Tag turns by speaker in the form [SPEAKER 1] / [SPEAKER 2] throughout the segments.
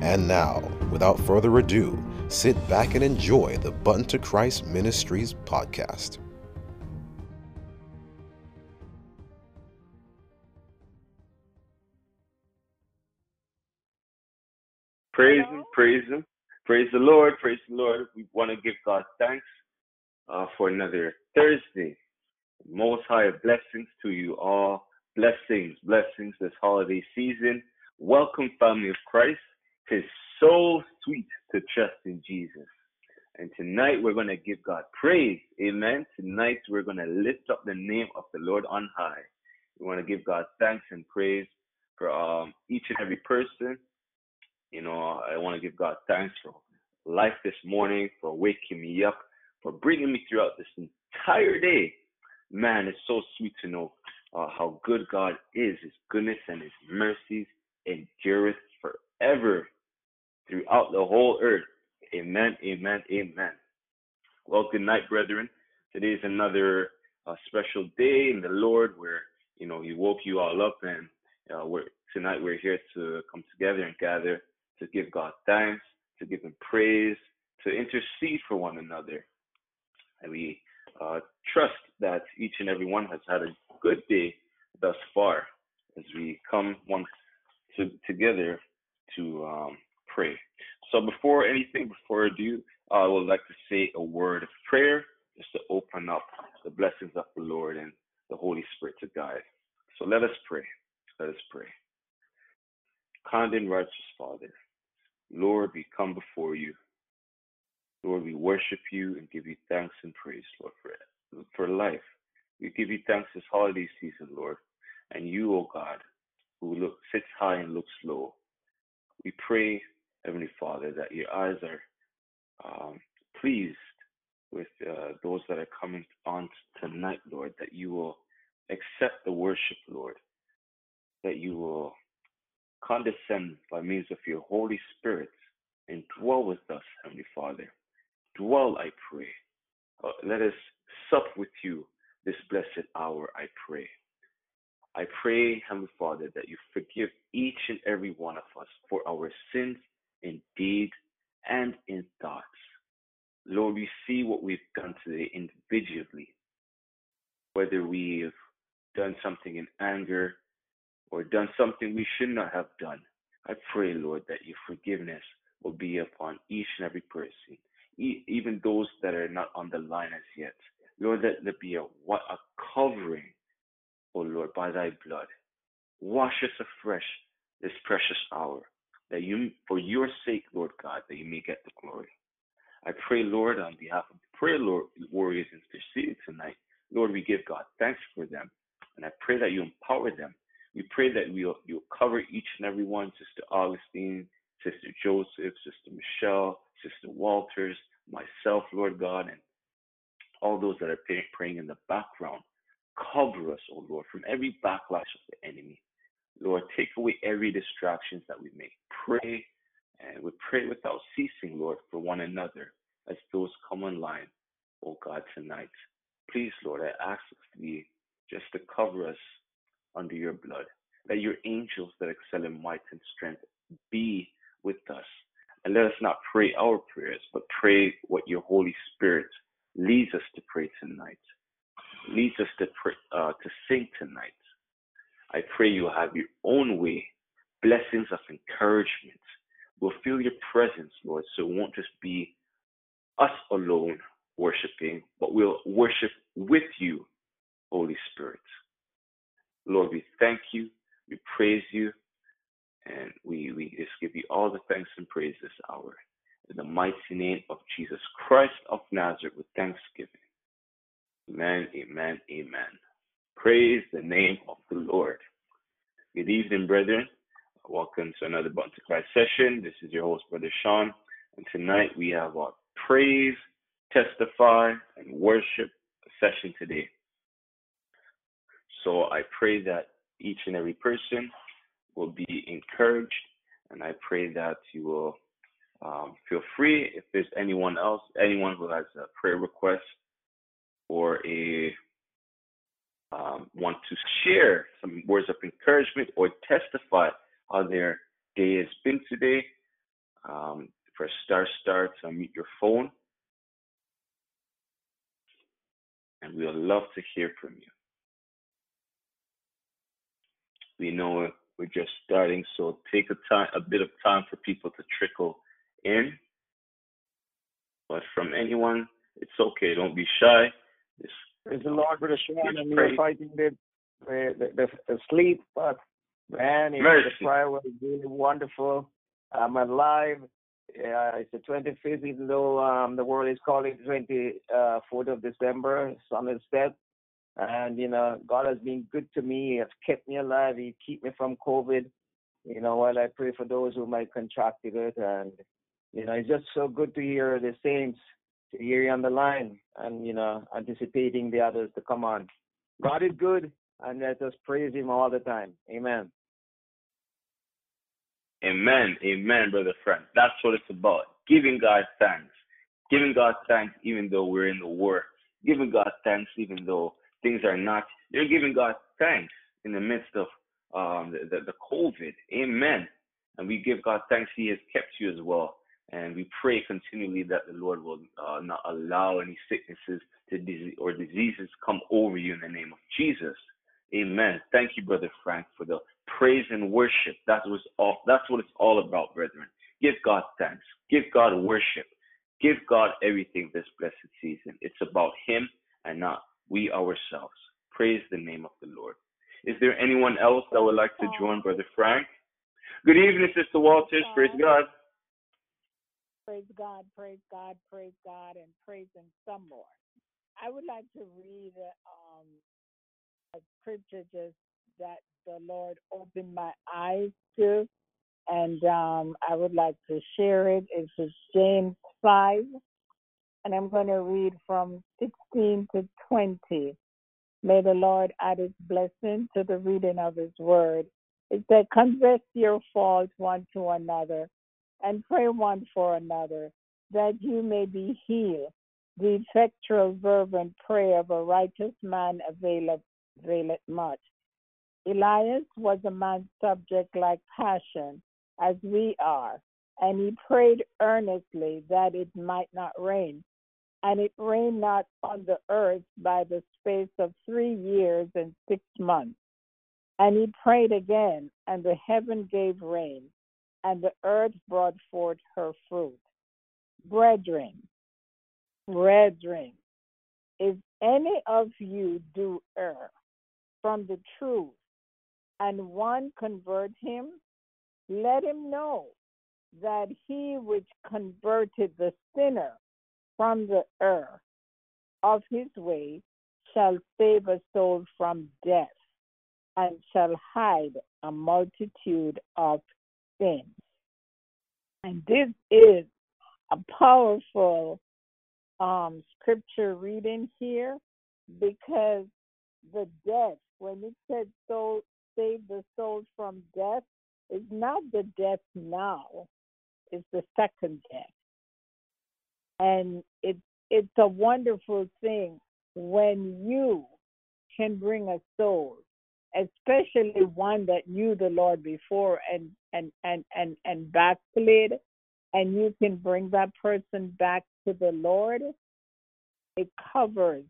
[SPEAKER 1] And now, without further ado, sit back and enjoy the Button to Christ Ministries podcast.
[SPEAKER 2] Praise Him, praise Him, praise the Lord, praise the Lord. We want to give God thanks uh, for another Thursday. Most high blessings to you all. Blessings, blessings this holiday season. Welcome, family of Christ. It's so sweet to trust in Jesus. And tonight we're going to give God praise. Amen. Tonight we're going to lift up the name of the Lord on high. We want to give God thanks and praise for um, each and every person. You know, I want to give God thanks for life this morning, for waking me up, for bringing me throughout this entire day. Man, it's so sweet to know uh, how good God is. His goodness and His mercies endureth forever throughout the whole earth. Amen, amen, amen. Well, good night, brethren. Today is another uh, special day in the Lord where, you know, He woke you all up and uh, we're, tonight we're here to come together and gather to give God thanks, to give Him praise, to intercede for one another. And we uh, trust that each and every one has had a good day thus far as we come one to, together to um, pray. So before anything, before I do, I would like to say a word of prayer just to open up the blessings of the Lord and the Holy Spirit to guide. So let us pray. Let us pray. Kind and righteous Father, Lord, we come before you. Lord, we worship you and give you thanks and praise, Lord, for for life. We give you thanks this holiday season, Lord, and you, O oh God, who look sits high and looks low. We pray Heavenly Father, that your eyes are um, pleased with uh, those that are coming on tonight, Lord, that you will accept the worship, Lord, that you will condescend by means of your Holy Spirit and dwell with us, Heavenly Father. Dwell, I pray. Uh, let us sup with you this blessed hour, I pray. I pray, Heavenly Father, that you forgive each and every one of us for our sins in deed and in thoughts. Lord, we see what we've done today individually, whether we've done something in anger or done something we should not have done. I pray, Lord, that your forgiveness will be upon each and every person, even those that are not on the line as yet. Lord, let there be a, what, a covering, O oh Lord, by thy blood. Wash us afresh this precious hour that you, for your sake, Lord God, that you may get the glory. I pray, Lord, on behalf of the prayer Lord, warriors interceding tonight, Lord, we give God thanks for them. And I pray that you empower them. We pray that we'll, you'll cover each and every one, Sister Augustine, Sister Joseph, Sister Michelle, Sister Walters, myself, Lord God, and all those that are praying in the background. Cover us, O oh Lord, from every backlash of the enemy. Lord, take away every distractions that we make. Pray and we pray without ceasing, Lord, for one another as those come online, oh God, tonight. Please, Lord, I ask thee just to cover us under your blood. Let your angels that excel in might and strength be with us. And let us not pray our prayers, but pray what your Holy Spirit leads us to pray tonight, leads us to pray, uh, to sing tonight. I pray you have your own way, blessings of encouragement. We'll feel your presence, Lord, so it won't just be us alone worshiping, but we'll worship with you, Holy Spirit. Lord, we thank you, we praise you, and we, we just give you all the thanks and praise this hour. In the mighty name of Jesus Christ of Nazareth with thanksgiving. Amen, amen, amen. Praise the name of the Lord. Good evening, brethren. Welcome to another Button to Christ session. This is your host, Brother Sean, And tonight we have our praise, testify, and worship session today. So I pray that each and every person will be encouraged, and I pray that you will um, feel free if there's anyone else, anyone who has a prayer request or a um, want to share some words of encouragement or testify how their day has been today, um, press star star to unmute your phone. And we would love to hear from you. We know we're just starting, so take a time, a bit of time for people to trickle in. But from anyone, it's okay. Don't be shy.
[SPEAKER 3] Praise the Lord, Brother Sean, and you're fighting the, the, the, the sleep, but man, the prayer was really wonderful. I'm alive. Yeah, it's the 25th, even though um, the world is calling 24th uh, of December, sun is set. And, you know, God has been good to me. He has kept me alive. He keep me from COVID. You know, while I pray for those who might contract it. And, you know, it's just so good to hear the saints, to hear you on the line and, you know, anticipating the others to come on. God is good, and let us praise him all the time. Amen.
[SPEAKER 2] Amen. Amen, brother Frank. That's what it's about. Giving God thanks. Giving God thanks even though we're in the war. Giving God thanks even though things are not. You're giving God thanks in the midst of um, the, the, the COVID. Amen. And we give God thanks He has kept you as well. And we pray continually that the Lord will uh, not allow any sicknesses to disease or diseases come over you in the name of Jesus. Amen. Thank you, Brother Frank, for the praise and worship. That was all that's what it's all about, brethren. Give God thanks. Give God worship. Give God everything this blessed season. It's about Him and not we ourselves. Praise the name of the Lord. Is there anyone else that would like to join Brother Frank? Good evening, Sister Walters. Praise God.
[SPEAKER 4] Praise God, praise God, praise God, and praise Him some more. I would like to read um, a scripture just that the Lord opened my eyes to, and um, I would like to share it. It's James 5, and I'm going to read from 16 to 20. May the Lord add his blessing to the reading of his word. It said, Confess your faults one to another and pray one for another that you may be healed. The effectual, fervent prayer of a righteous man availeth, availeth much. Elias was a man subject like passion, as we are, and he prayed earnestly that it might not rain. And it rained not on the earth by the space of three years and six months. And he prayed again, and the heaven gave rain, and the earth brought forth her fruit. Brethren, brethren, if any of you do err from the truth, and one convert him, let him know that he which converted the sinner from the error of his way shall save a soul from death and shall hide a multitude of And this is a powerful um, scripture reading here because the death, when it said soul, save the soul from death, is not the death now, it's the second death. And it, it's a wonderful thing when you can bring a soul especially one that knew the Lord before and and and and and backslid, and you can bring that person back to the Lord, it covers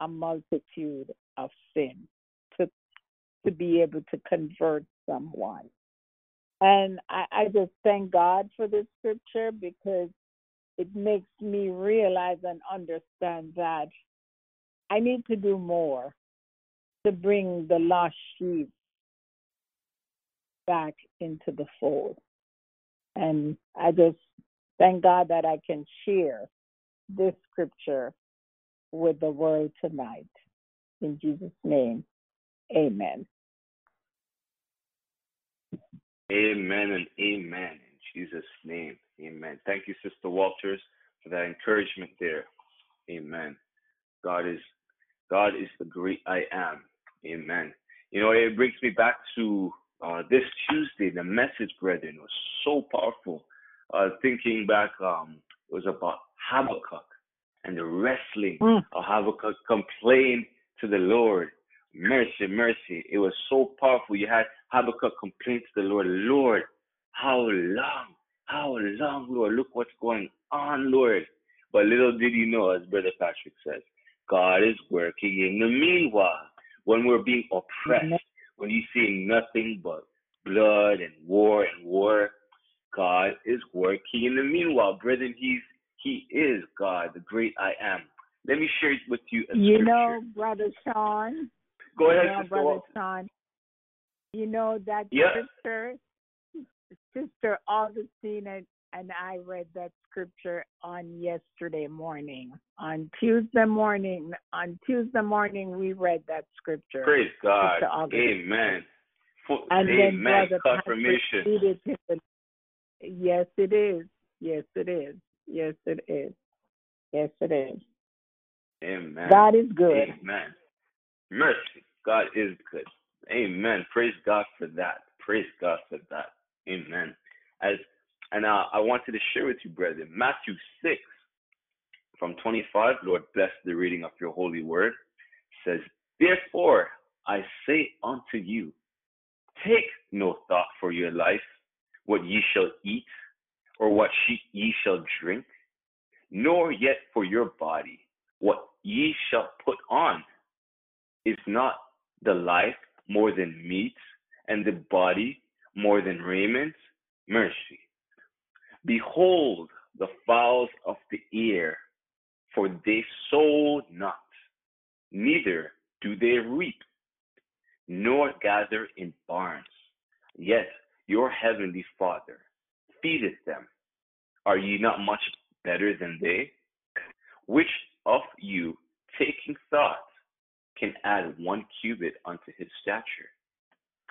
[SPEAKER 4] a multitude of sins to to be able to convert someone. And I, I just thank God for this scripture because it makes me realize and understand that I need to do more to bring the lost sheep back into the fold. And I just thank God that I can share this scripture with the world tonight. In Jesus' name, amen.
[SPEAKER 2] Amen and amen. In Jesus' name, amen. Thank you, Sister Walters, for that encouragement there. Amen. God is God is the great I am. Amen. You know, it brings me back to uh, this Tuesday. The message, brethren, was so powerful. Uh, thinking back, um, it was about Habakkuk and the wrestling mm. of Habakkuk complained to the Lord. Mercy, mercy. It was so powerful. You had Habakkuk complain to the Lord, Lord, how long? How long, Lord? Look what's going on, Lord. But little did he know, as Brother Patrick says, God is working in the meanwhile. When we're being oppressed, mm-hmm. when you see nothing but blood and war and war, God is working in the meanwhile. Brethren, He's He is God, the great I am. Let me share it with you.
[SPEAKER 4] you
[SPEAKER 2] scripture.
[SPEAKER 4] know, Brother Sean.
[SPEAKER 2] Go ahead,
[SPEAKER 4] know, Brother Sean. You know that
[SPEAKER 2] yeah.
[SPEAKER 4] scripture, Sister Augustine and, I read that scripture on yesterday morning. On Tuesday morning, on Tuesday morning, we read that scripture.
[SPEAKER 2] Praise God. Amen.
[SPEAKER 4] For, and
[SPEAKER 2] amen.
[SPEAKER 4] then
[SPEAKER 2] Confirmation.
[SPEAKER 4] Yes, it is. Yes, it is. Yes, it is. Yes, it is.
[SPEAKER 2] Amen.
[SPEAKER 4] God is good.
[SPEAKER 2] Amen. Mercy. God is good. Amen. Praise God for that. Praise God for that. Amen. As and uh, I wanted to share with you, brethren, Matthew six from twenty five. Lord bless the reading of your holy word. Says, therefore I say unto you, take no thought for your life, what ye shall eat, or what ye shall drink, nor yet for your body, what ye shall put on. Is not the life more than meat, and the body more than raiment? Mercy. Behold the fowls of the air, for they sow not, neither do they reap, nor gather in barns. Yet your heavenly Father feedeth them. Are ye not much better than they? Which of you, taking thought, can add one cubit unto his stature?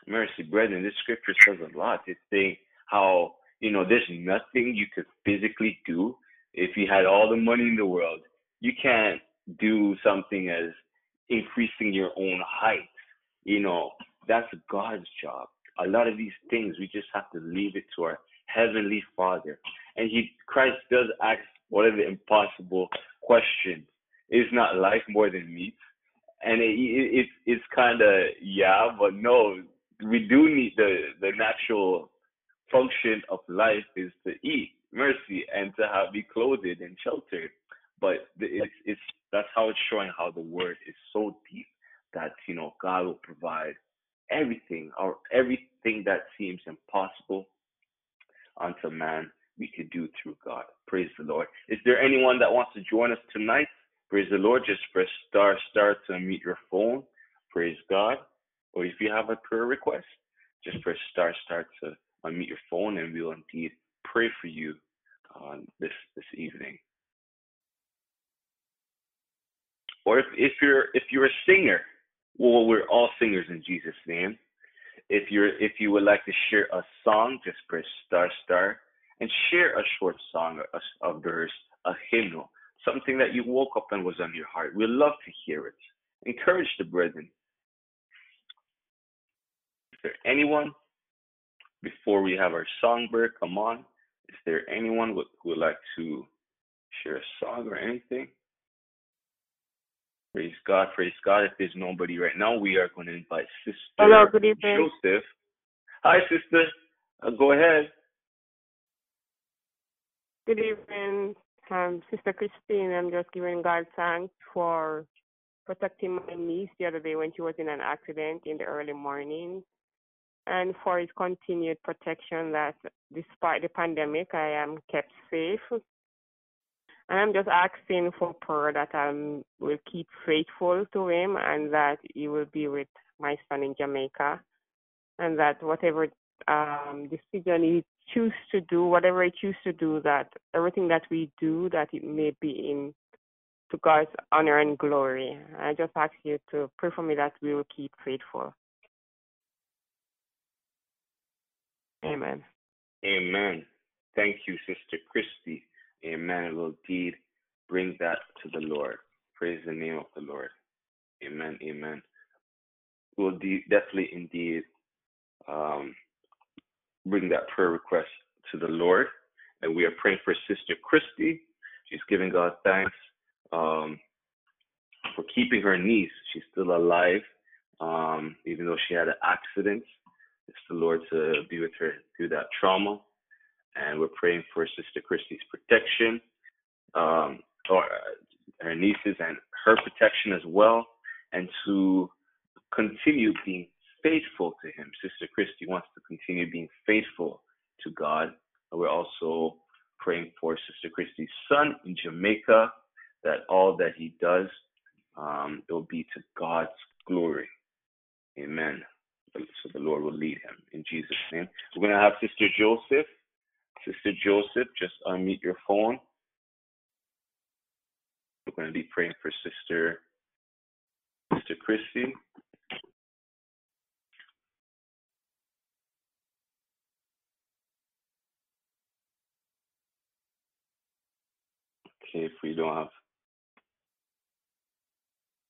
[SPEAKER 2] Mercy, brethren, this scripture says a lot. It's saying how, you know, there's nothing you could physically do if you had all the money in the world. You can't do something as increasing your own height. You know, that's God's job. A lot of these things we just have to leave it to our heavenly Father. And he Christ does ask one of the impossible questions. Is not life more than meat? And it, it, it it's kind of yeah, but no, we do need the the natural function of life is to eat, mercy, and to have be clothed and sheltered. But it's it's that's how it's showing how the word is so deep that you know God will provide everything or everything that seems impossible unto man we could do through God. Praise the Lord. Is there anyone that wants to join us tonight? Praise the Lord. Just press star star to unmute your phone. Praise God or if you have a prayer request, just press star star to unmute your phone and we will indeed pray for you uh, this this evening. Or if, if you're if you're a singer, well we're all singers in Jesus' name. If you're if you would like to share a song, just press star star and share a short song, a verse, a hymnal, something that you woke up and was on your heart. We'd love to hear it. Encourage the brethren Is there anyone before we have our songbird come on? Is there anyone who would like to share a song or anything? Praise God, praise God. If there's nobody right now, we are going to invite Sister
[SPEAKER 5] Hello, good evening.
[SPEAKER 2] Joseph. Hi, Sister. Uh, go ahead.
[SPEAKER 5] Good evening, um, Sister Christine. I'm just giving God thanks for protecting my niece the other day when she was in an accident in the early morning and for his continued protection that despite the pandemic, I am kept safe. And I'm just asking for prayer that I will keep faithful to him and that he will be with my son in Jamaica and that whatever um, decision he choose to do, whatever he choose to do, that everything that we do, that it may be in to God's honor and glory. I just ask you to pray for me that we will keep faithful. Amen.
[SPEAKER 2] Amen. Thank you, Sister Christy. Amen. Will indeed bring that to the Lord. Praise the name of the Lord. Amen. Amen. We'll de- definitely indeed um, bring that prayer request to the Lord. And we are praying for Sister Christy. She's giving God thanks um, for keeping her niece. She's still alive, um, even though she had an accident. It's the Lord to be with her through that trauma. And we're praying for Sister Christy's protection, um, or uh, her nieces and her protection as well, and to continue being faithful to Him. Sister Christy wants to continue being faithful to God. And we're also praying for Sister Christy's son in Jamaica that all that he does um, it will be to God's glory. Amen. So the Lord will lead him in Jesus' name. We're going to have Sister Joseph. Sister Joseph, just unmute your phone. We're going to be praying for Sister Sister Christy. Okay, if we don't have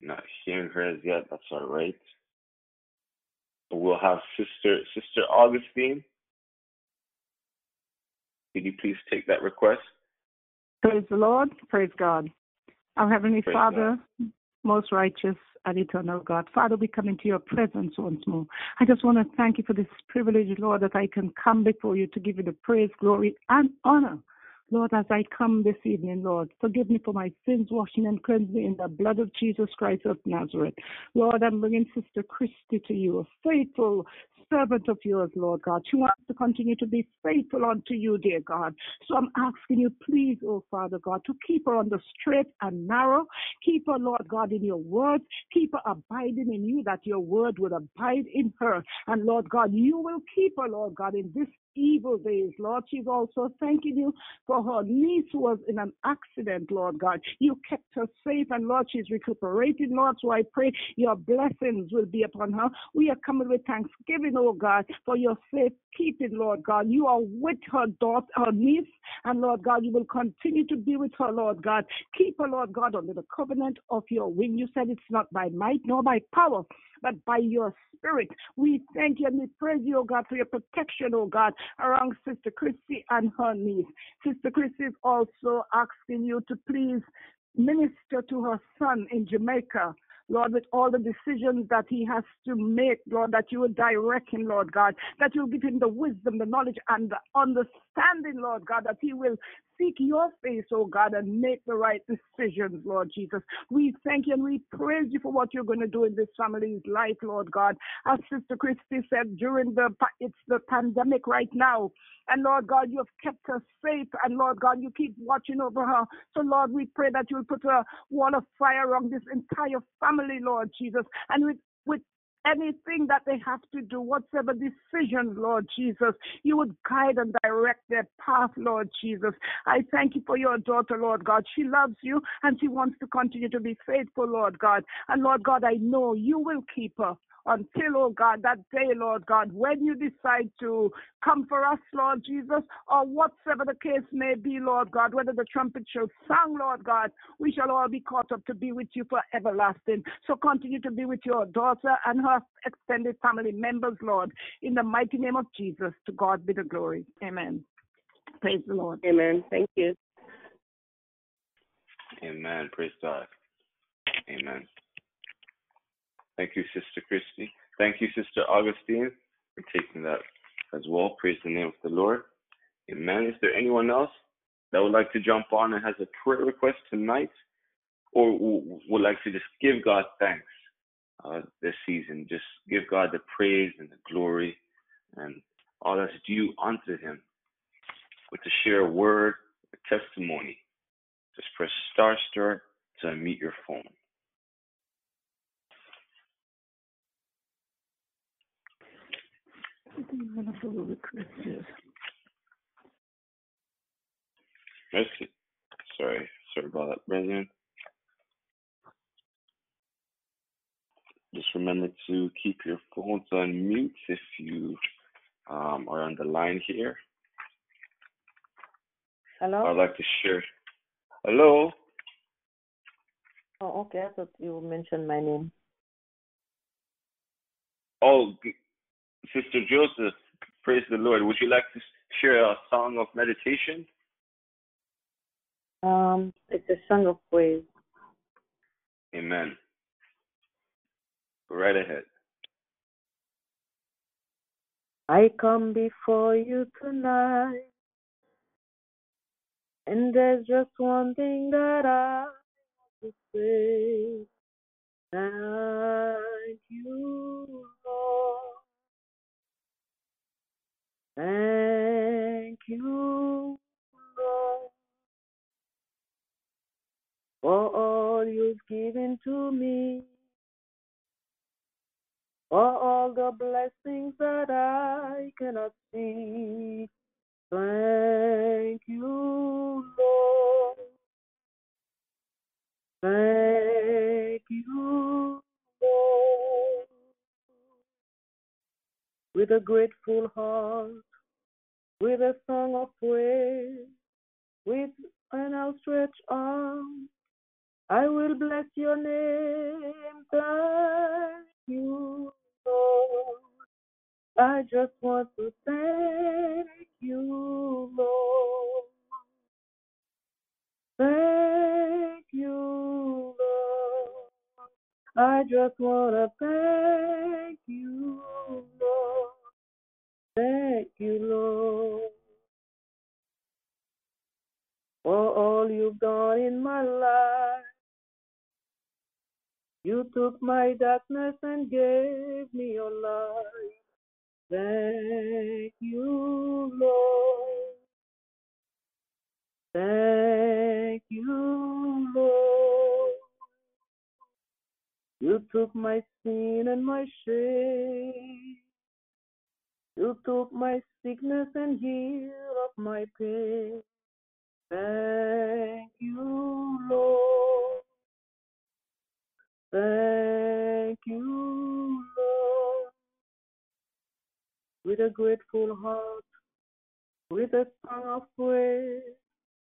[SPEAKER 2] not hearing her as yet, that's all right. We'll have Sister Sister Augustine. Could you please take that request?
[SPEAKER 6] Praise the Lord. Praise God. Our Heavenly Praise Father, God. most righteous and eternal God. Father, we come into your presence once more. I just want to thank you for this privilege, Lord, that I can come before you to give you the praise, glory, and honor Lord, as I come this evening, Lord, forgive me for my sins, washing and cleanse me in the blood of Jesus Christ of Nazareth. Lord, I'm bringing Sister Christy to you, a faithful servant of yours, Lord God. She wants to continue to be faithful unto you, dear God. So I'm asking you, please, oh Father God, to keep her on the straight and narrow. Keep her, Lord God, in your word. Keep her abiding in you, that your word will abide in her. And Lord God, you will keep her, Lord God, in this evil days, Lord. She's also thanking you for her niece who was in an accident, Lord God. You kept her safe, and Lord, she's recuperating, Lord. So I pray your blessings will be upon her. We are coming with thanksgiving, oh God, for your safe keeping, Lord God. You are with her daughter, her niece, and Lord God, you will continue to be with her, Lord God. Keep her, Lord God, under the covenant of your wing. You said it's not by might nor by power, but by your spirit. We thank you and we praise you, oh God, for your protection, oh God, around Sister Christy and her niece. Sister Christy is also asking you to please minister to her son in Jamaica. Lord, with all the decisions that he has to make, Lord, that you will direct him, Lord God, that you'll give him the wisdom, the knowledge, and the understanding, Lord God, that he will seek your face, oh God, and make the right decisions, Lord Jesus. We thank you and we praise you for what you're going to do in this family's life, Lord God. As Sister Christy said, during the it's the pandemic right now. And Lord God, you have kept her safe. And Lord God, you keep watching over her. So Lord, we pray that you'll put a wall of fire around this entire family, Lord Jesus. And with anything that they have to do, whatever decisions, Lord Jesus, you would guide and direct their path, Lord Jesus. I thank you for your daughter, Lord God. She loves you and she wants to continue to be faithful, Lord God. And Lord God, I know you will keep her until, oh God, that day, Lord God, when you decide to come for us, Lord Jesus, or whatsoever the case may be, Lord God, whether the trumpet shall sound, Lord God, we shall all be caught up to be with you for everlasting. So continue to be with your daughter and her extended family members, Lord, in the mighty name of Jesus. To God be the glory. Amen. Praise the Lord.
[SPEAKER 5] Amen. Thank you.
[SPEAKER 2] Amen. Praise God. Amen. Thank you, Sister Christy. Thank you, Sister Augustine, for taking that as well. Praise the name of the Lord. Amen. Is there anyone else that would like to jump on and has a prayer request tonight or would like to just give God thanks uh, this season? Just give God the praise and the glory and all that's due unto Him. But to share a word, a testimony, just press star star to unmute your phone. Mercy. Sorry, sorry about that, brethren. Just remember to keep your phones on mute if you um, are on the line here.
[SPEAKER 7] Hello?
[SPEAKER 2] I'd like to share. Hello?
[SPEAKER 7] Oh, okay. I thought you mentioned my name.
[SPEAKER 2] Oh, Sister Joseph, praise the Lord. Would you like to share a song of meditation?
[SPEAKER 8] Um, it's a song of praise.
[SPEAKER 2] Amen. Right ahead.
[SPEAKER 8] I come before you tonight, and there's just one thing that I want to say. Thank you, Lord. Thank you, for all you've given to me for all the blessings that I cannot see. Thank you, Lord. Thank you, Lord. With a grateful heart, with a song of praise, with an outstretched arm, I will bless your name. Thank you, Lord. I just want to thank you, Lord. Thank you, Lord. I just want to thank you, Lord. Thank you, Lord, for all you've done in my life. You took my darkness and gave me your light. Thank you, Lord. Thank you, Lord. You took my sin and my shame. You took my sickness and healed my pain. Thank you, Lord. Thank you, Lord. With a grateful heart, with a song of praise,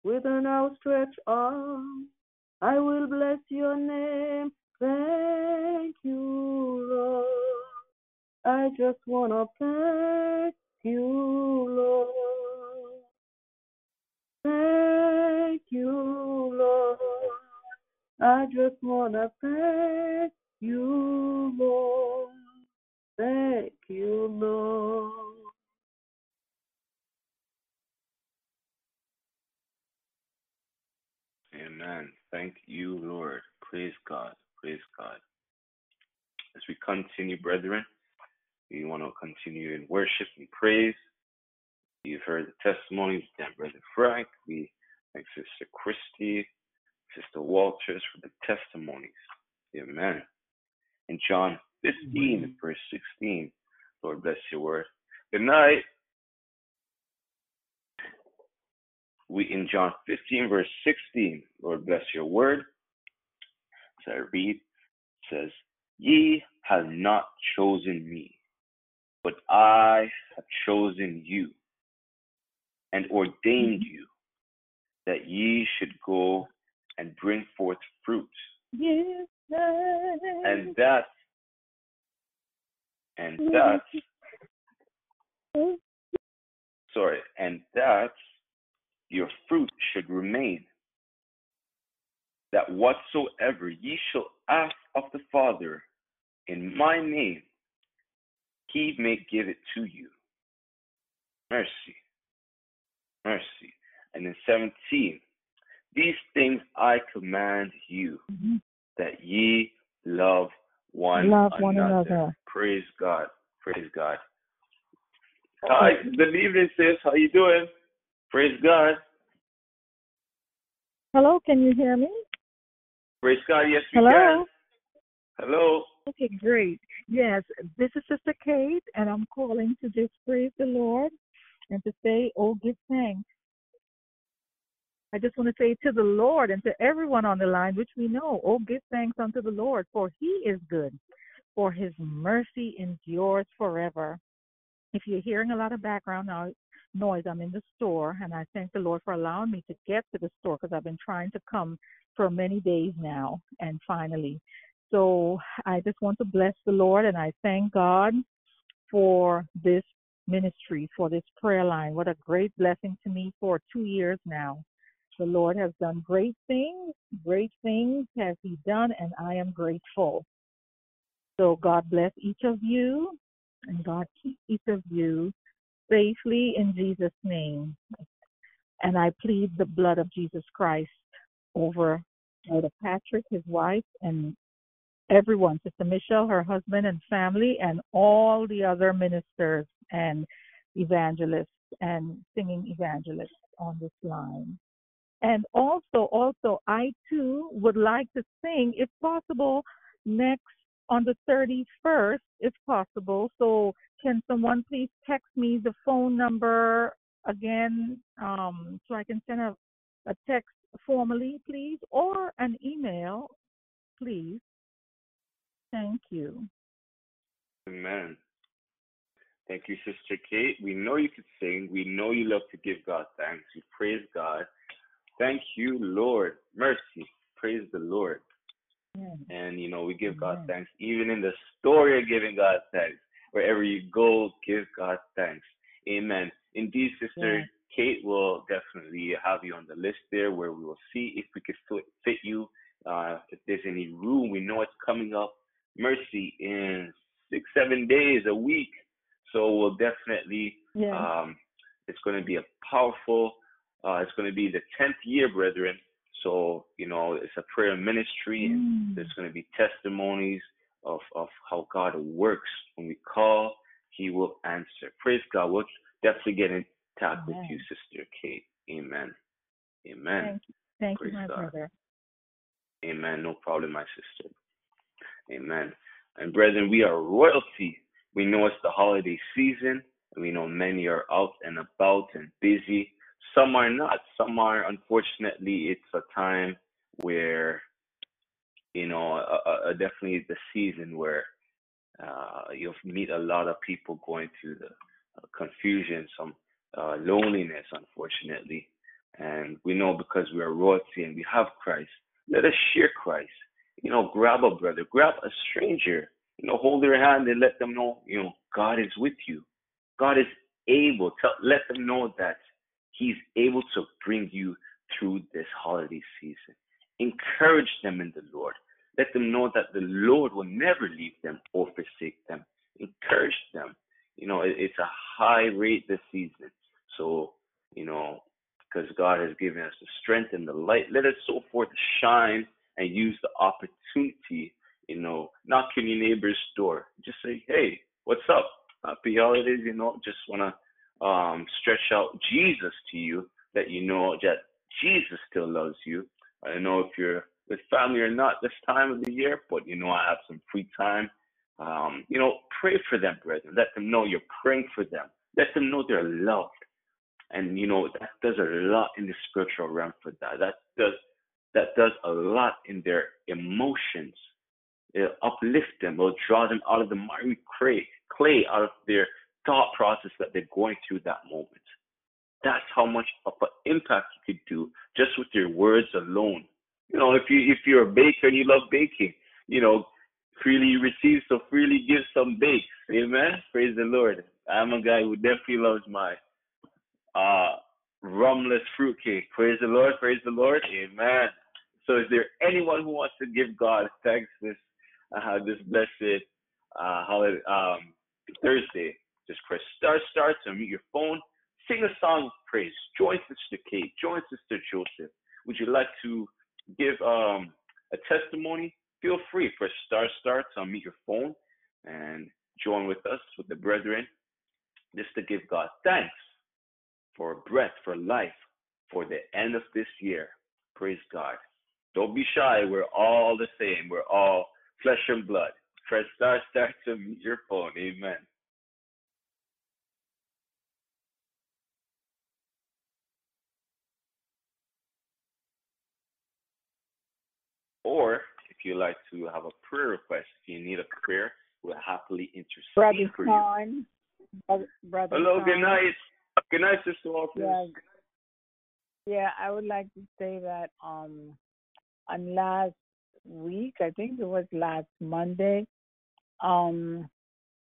[SPEAKER 8] with an outstretched arm, I will bless your name. Thank you, Lord. I just want to thank you, Lord. Thank you, Lord. I just want to thank you, Lord. Thank you, Lord.
[SPEAKER 2] Amen. Thank you, Lord. Praise God. Praise God. As we continue, brethren, we want to continue in worship and praise. You've heard the testimonies of Brother Frank. We thank Sister Christy, Sister Walters for the testimonies. Amen. In John 15, verse 16, Lord bless your word. Good night. We in John 15, verse 16, Lord bless your word. So I read, says, Ye have not chosen me, but I have chosen you and ordained mm-hmm. you that ye should go and bring forth fruit.
[SPEAKER 8] Yes.
[SPEAKER 2] And that and that sorry, and that your fruit should remain. That whatsoever ye shall ask of the Father in my name, he may give it to you. Mercy. Mercy. And in 17, these things I command you, mm-hmm. that ye love one
[SPEAKER 8] love
[SPEAKER 2] another.
[SPEAKER 8] one another.
[SPEAKER 2] Praise God. Praise God. Hi, good evening, sis. How you doing? Praise God.
[SPEAKER 8] Hello, can you hear me?
[SPEAKER 2] Praise God. Yes, we
[SPEAKER 8] Hello?
[SPEAKER 2] can. Hello.
[SPEAKER 8] Okay, great. Yes, this is Sister Kate, and I'm calling to just praise the Lord and to say, oh, give thanks. I just want to say to the Lord and to everyone on the line, which we know, oh, give thanks unto the Lord, for he is good, for his mercy endures forever. If you're hearing a lot of background noise, I'm in the store, and I thank the Lord for allowing me to get to the store because I've been trying to come for many days now, and finally
[SPEAKER 7] So I just want to bless the Lord and I thank God for this ministry, for this prayer line. What a great blessing to me for two years now. The Lord has done great things, great things has He done, and I am grateful. So God bless each of you, and God keep each of you safely in Jesus' name. And I plead the blood of Jesus Christ over Brother Patrick, his wife, and everyone, Sister Michelle, her husband and family, and all the other ministers and evangelists and singing evangelists on this line. And also, also, I too would like to sing, if possible, next on the 31st, if possible. So, can someone please text me the phone number again um, so I can send a, a text formally, please, or an email, please? Thank you.
[SPEAKER 2] Amen. Thank you, Sister Kate. We know you can sing. We know you love to give God thanks. We praise God. Thank you, Lord. Mercy. Praise the Lord. Amen. And, you know, we give Amen. God thanks. Even in the story of giving God thanks, wherever you go, give God thanks. Amen. Indeed, Sister Kate will definitely have you on the list there where we will see if we could fit you. Uh, if there's any room, we know it's coming up. Mercy in six, seven days, a week. So we'll definitely, yeah. um, it's going to be a powerful, uh, it's going to be the 10th year, brethren. So, you know, it's a prayer ministry. Mm. There's going to be testimonies of, of how God works. When we call, He will answer. Praise God. We'll definitely get in touch with you, Sister Kate. Amen. Amen.
[SPEAKER 7] Thank you, Thank you my God. brother.
[SPEAKER 2] Amen. No problem, my sister. Amen. And brethren, we are royalty. We know it's the holiday season, and we know many are out and about and busy. Some are not. Some are, unfortunately, it's a time where, you know, definitely the season where uh, you'll meet a lot of people going through the uh, confusion, some uh, loneliness, unfortunately. And we know because we are royalty and we have Christ, let us share Christ. You know, grab a brother, grab a stranger, you know, hold their hand and let them know, you know, God is with you. God is able to let them know that He's able to bring you through this holiday season. Encourage them in the Lord. Let them know that the Lord will never leave them or forsake them. Encourage them. You know, it's a high rate this season. So, you know, because God has given us the strength and the light, let us so forth shine and use the opportunity you know, knock on your neighbor's door. Just say, hey, what's up? Happy holidays, you know, just want to um, stretch out Jesus to you that you know that Jesus still loves you. I don't know if you're with family or not this time of the year, but you know, I have some free time. Um, you know, pray for them, brethren. Let them know you're praying for them. Let them know they're loved. And you know, that does a lot in the spiritual realm for that. That does that does a lot in their emotions It'll uplift them. It'll draw them out of the miry clay, clay out of their thought process that they're going through that moment. That's how much of an impact you could do just with your words alone. You know, if you if you're a baker and you love baking, you know, freely receive, so freely give some bakes. Amen. Praise the Lord. I'm a guy who definitely loves my uh rumless fruitcake. Praise the Lord. Praise the Lord. Amen. So is there anyone who wants to give God thanks this uh, this blessed uh, holiday, um, Thursday. Just press star star to mute your phone. Sing a song of praise. Join Sister Kate. Join Sister Joseph. Would you like to give um, a testimony? Feel free. Press star star to unmute your phone and join with us, with the brethren, just to give God thanks for breath, for life, for the end of this year. Praise God. Don't be shy. We're all the same. We're all flesh and blood. Press star star to mute your phone. Amen. Or if you'd like to have a prayer request, if you need a prayer, we'll happily intercede
[SPEAKER 4] Brother
[SPEAKER 2] for
[SPEAKER 4] you. Brother, Brother
[SPEAKER 2] Hello, good night. Good night, Sister Walters.
[SPEAKER 4] Yeah. yeah, I would like to say that um on last week. I think it was last Monday. Um,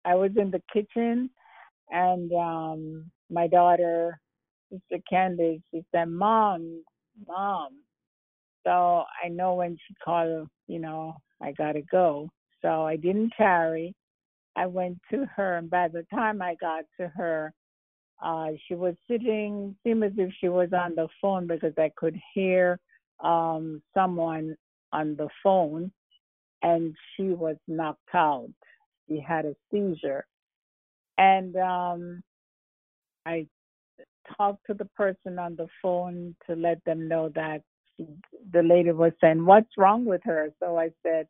[SPEAKER 4] I was in the kitchen, and um, my daughter, Sister Candace, she said, "Mom, mom." So I know when she called, you know, I gotta go. So I didn't tarry. I went to her, and by the time I got to her, uh, she was sitting, seemed as if she was on the phone because I could hear um, someone on the phone, and she was knocked out. She had a seizure, and um, I talked to the person on the phone to let them know that the lady was saying, "What's wrong with her?" So I said,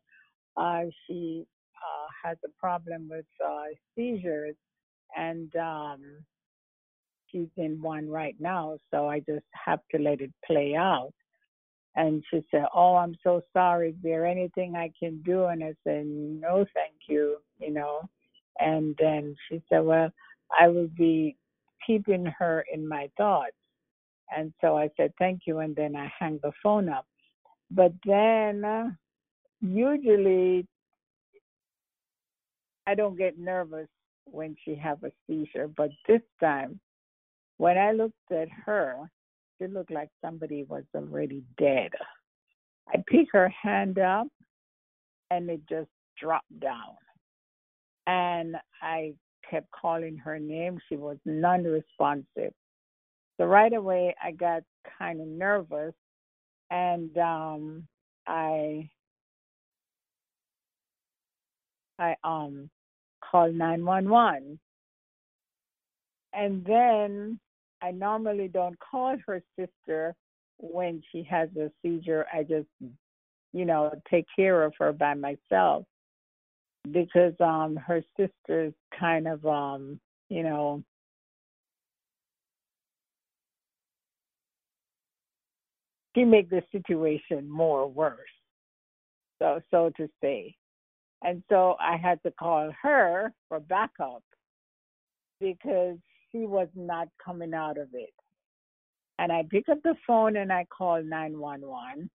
[SPEAKER 4] uh, "She uh, has a problem with uh, seizures, and um, she's in one right now, so I just have to let it play out. And she said, Oh, I'm so sorry. Is there anything I can do? And I said, No, thank you, you know. And then she said, Well, I will be keeping her in my thoughts. And so I said, Thank you. And then I hung the phone up. But then usually I don't get nervous when she have a seizure, but this time when I looked at her, she looked like somebody was already dead. I picked her hand up and it just dropped down. And I kept calling her name. She was non responsive. So right away I got kind of nervous and um I I um called 911. And then I normally don't call her sister when she has a seizure. I just, you know, take care of her by myself because um her sister's kind of um, you know, she make the situation more worse. So so to say. And so I had to call her for backup because she was not coming out of it. And I picked up the phone and I called 911.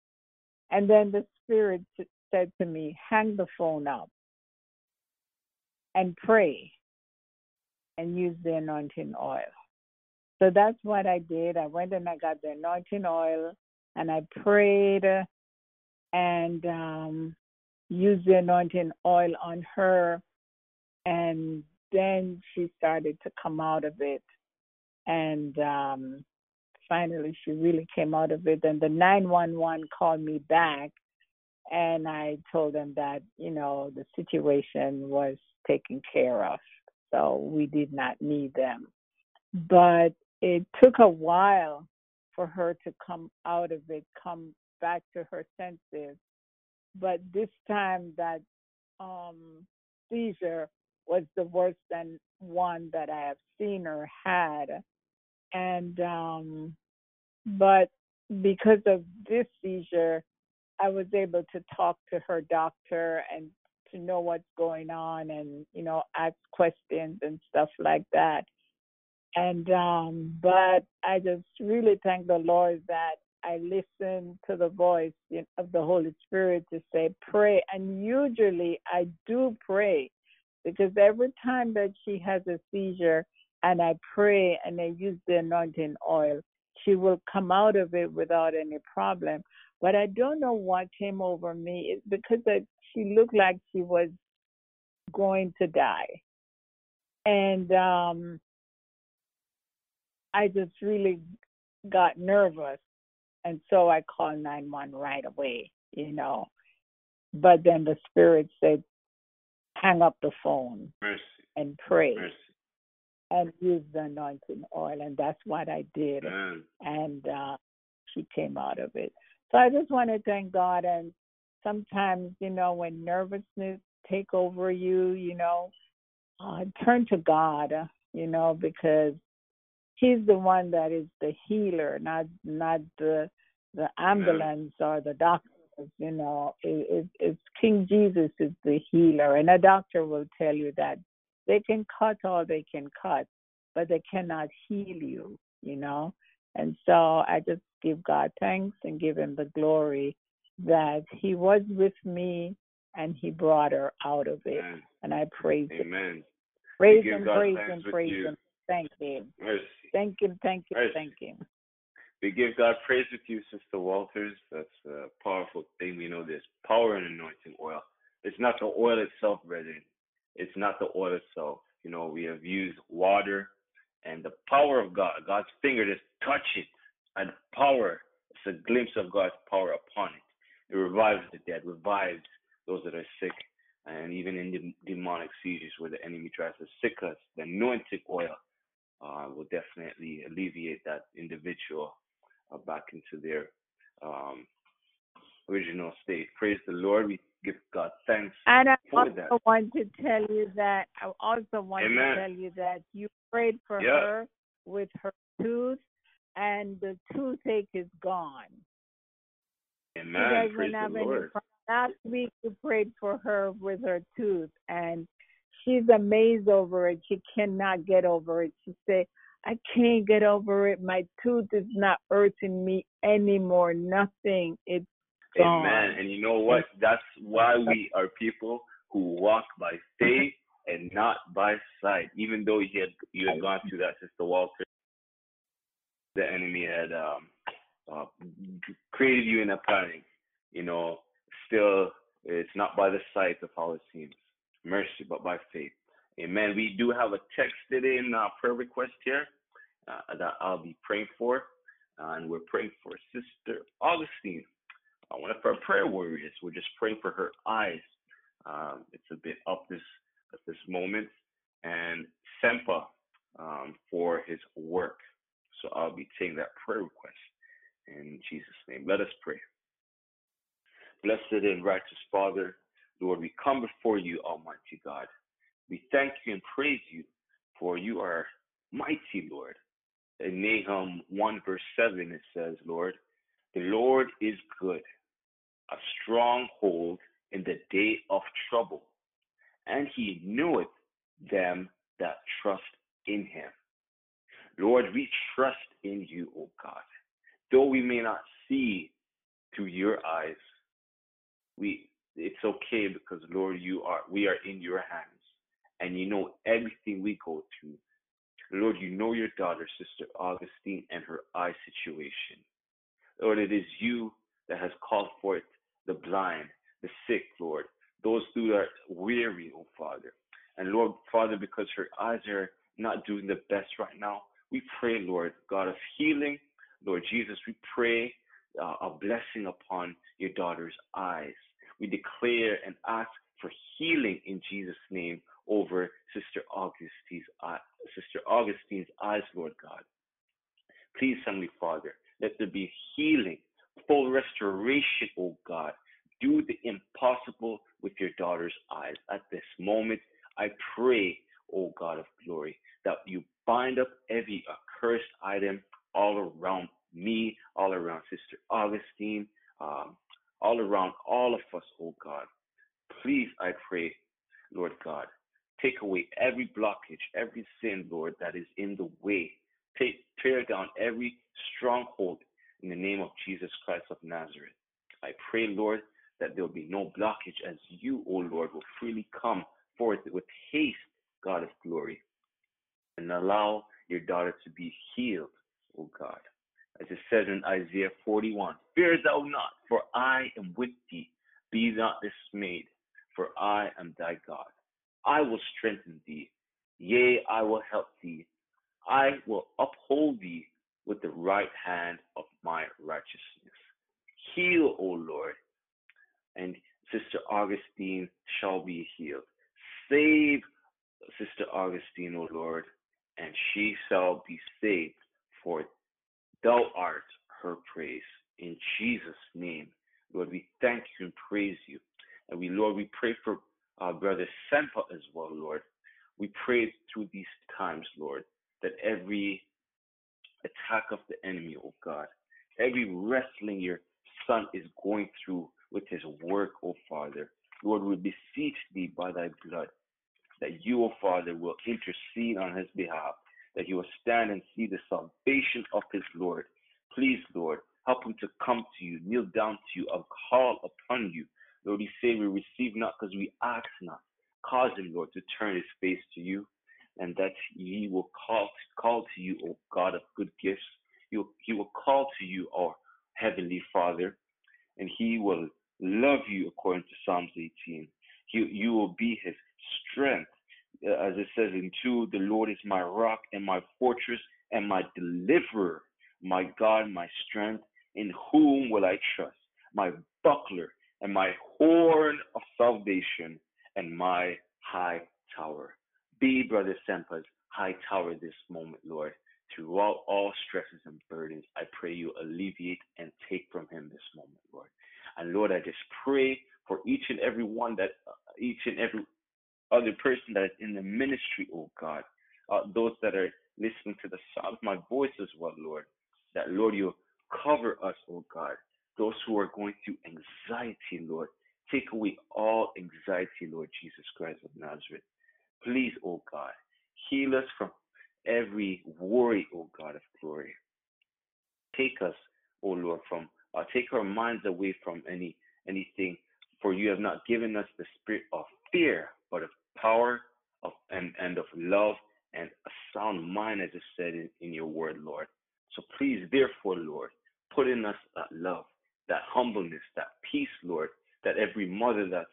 [SPEAKER 4] And then the Spirit said to me, hang the phone up and pray and use the anointing oil. So that's what I did. I went and I got the anointing oil and I prayed and um, used the anointing oil on her. And then she started to come out of it. And um, finally, she really came out of it. And the 911 called me back, and I told them that, you know, the situation was taken care of. So we did not need them. But it took a while for her to come out of it, come back to her senses. But this time, that um, seizure was the worst than one that I have seen or had. And um but because of this seizure, I was able to talk to her doctor and to know what's going on and, you know, ask questions and stuff like that. And um but I just really thank the Lord that I listened to the voice of the Holy Spirit to say, pray. And usually I do pray because every time that she has a seizure and I pray and I use the anointing oil, she will come out of it without any problem. But I don't know what came over me. It's because she looked like she was going to die. And um, I just really got nervous. And so I called 911 right away, you know. But then the spirit said, hang up the phone
[SPEAKER 2] Mercy.
[SPEAKER 4] and pray
[SPEAKER 2] Mercy.
[SPEAKER 4] and use the anointing oil. And that's what I did.
[SPEAKER 2] Amen.
[SPEAKER 4] And uh, she came out of it. So I just want to thank God. And sometimes, you know, when nervousness take over you, you know, uh, turn to God, you know, because He's the one that is the healer, not not the the ambulance or the doctor you know, it, it, it's King Jesus is the healer, and a doctor will tell you that they can cut all they can cut, but they cannot heal you, you know. And so I just give God thanks and give Him the glory that He was with me and He brought her out of it. Amen. And I praise
[SPEAKER 2] Amen.
[SPEAKER 4] Him. Praise Him, praise Him, praise Him. Thank Him.
[SPEAKER 2] Mercy.
[SPEAKER 4] Thank Him, thank Him,
[SPEAKER 2] Mercy.
[SPEAKER 4] thank Him.
[SPEAKER 2] We give God praise with you, Sister Walters. That's a powerful thing. We know there's power in anointing oil. It's not the oil itself, brethren. It's not the oil itself. You know, we have used water and the power of God. God's finger just touch it. And power, it's a glimpse of God's power upon it. It revives the dead, revives those that are sick, and even in the demonic seizures where the enemy tries to sick us, the anointing oil uh, will definitely alleviate that individual uh, back into their um, original state. Praise the Lord. We give God thanks.
[SPEAKER 4] And I also
[SPEAKER 2] that.
[SPEAKER 4] want to tell you that I also want
[SPEAKER 2] Amen.
[SPEAKER 4] to tell you that you prayed for
[SPEAKER 2] yeah.
[SPEAKER 4] her with her tooth, and the toothache is gone.
[SPEAKER 2] Amen. Praise the Lord.
[SPEAKER 4] Last week you prayed for her with her tooth, and she's amazed over it. She cannot get over it. She said, I can't get over it. My tooth is not hurting me anymore. Nothing. It's gone.
[SPEAKER 2] Amen. And you know what? That's why we are people who walk by faith and not by sight. Even though you had you had gone through that, Sister Walter, the enemy had um, uh, created you in a panic. You know, still, it's not by the sight of how it seems. Mercy, but by faith. Amen. We do have a texted in uh, prayer request here uh, that I'll be praying for. Uh, and we're praying for Sister Augustine, uh, one of our prayer warriors. We're just praying for her eyes. Um, it's a bit up this at this moment. And Sempa um, for his work. So I'll be taking that prayer request in Jesus' name. Let us pray. Blessed and righteous Father, Lord, we come before you, Almighty God. We thank you and praise you, for you are mighty, Lord. In Nahum 1, verse 7, it says, Lord, the Lord is good, a stronghold in the day of trouble, and he knoweth them that trust in him. Lord, we trust in you, O God. Though we may not see through your eyes, we it's okay because Lord, you are we are in your hands and you know everything we go through. Lord, you know your daughter, Sister Augustine, and her eye situation. Lord, it is you that has called forth the blind, the sick, Lord, those who are weary, oh Father. And Lord, Father, because her eyes are not doing the best right now, we pray, Lord, God of healing, Lord Jesus, we pray uh, a blessing upon your daughter's eyes. We declare and ask for healing in Jesus' name over Sister Augustine's, uh, Sister Augustine's eyes, Lord God. Please, Heavenly Father, let there be healing, full restoration, O God. Do the impossible with your daughter's eyes. At this moment, I pray, O God of glory, that you bind up every accursed item all around me, all around Sister Augustine, um, all around all of us, oh God. Please, I pray, Lord God, take away every blockage, every sin, Lord, that is in the way. Take, tear down every stronghold in the name of Jesus Christ of Nazareth. I pray, Lord, that there will be no blockage as you, O oh Lord, will freely come forth with haste, God of glory, and allow your daughter to be healed, O oh God. As it says in Isaiah 41, Fear thou not, for I am with thee. Be not dismayed, for I am thy God. I will strengthen thee. Yea, I will help thee. I will uphold thee with the right hand of my righteousness. Heal, O Lord, and Sister Augustine shall be healed. Save Sister Augustine, O Lord, and she shall be saved, for thou art her praise. In Jesus' name, Lord, we thank you and praise you. And we, Lord, we pray for uh, Brother Sempa as well, Lord. We pray through these times, Lord, that every attack of the enemy, oh God, every wrestling your son is going through with his work, oh Father, Lord, we beseech thee by thy blood that you, O Father, will intercede on his behalf, that he will stand and see the salvation of his Lord. Please, Lord, Help him to come to you, kneel down to you, and call upon you. Lord, we say we receive not because we ask not. Cause him, Lord, to turn his face to you, and that he will call call to you, O God of good gifts. He will, he will call to you, our heavenly Father, and he will love you according to Psalms 18. He, you will be his strength. Uh, as it says in 2, the Lord is my rock and my fortress and my deliverer, my God, my strength. In whom will I trust? My buckler and my horn of salvation and my high tower. Be Brother Sempa's high tower this moment, Lord. Throughout all stresses and burdens, I pray you alleviate and take from him this moment, Lord. And Lord, I just pray for each and every one that, uh, each and every other person that is in the ministry, oh God, uh, those that are listening to the sound of my voice as well, Lord, that Lord, you cover us, oh God, those who are going through anxiety, Lord. Take away all anxiety, Lord Jesus Christ of Nazareth. Please, oh God, heal us from every worry, oh God of glory. Take us, oh Lord, from uh, take our minds away from any anything. For you have not given us the spirit of fear, but of power, of and, and of love and a sound mind, as it said in, in your word, Lord. So please, therefore, Lord, put in us that love, that humbleness, that peace, Lord, that every mother that's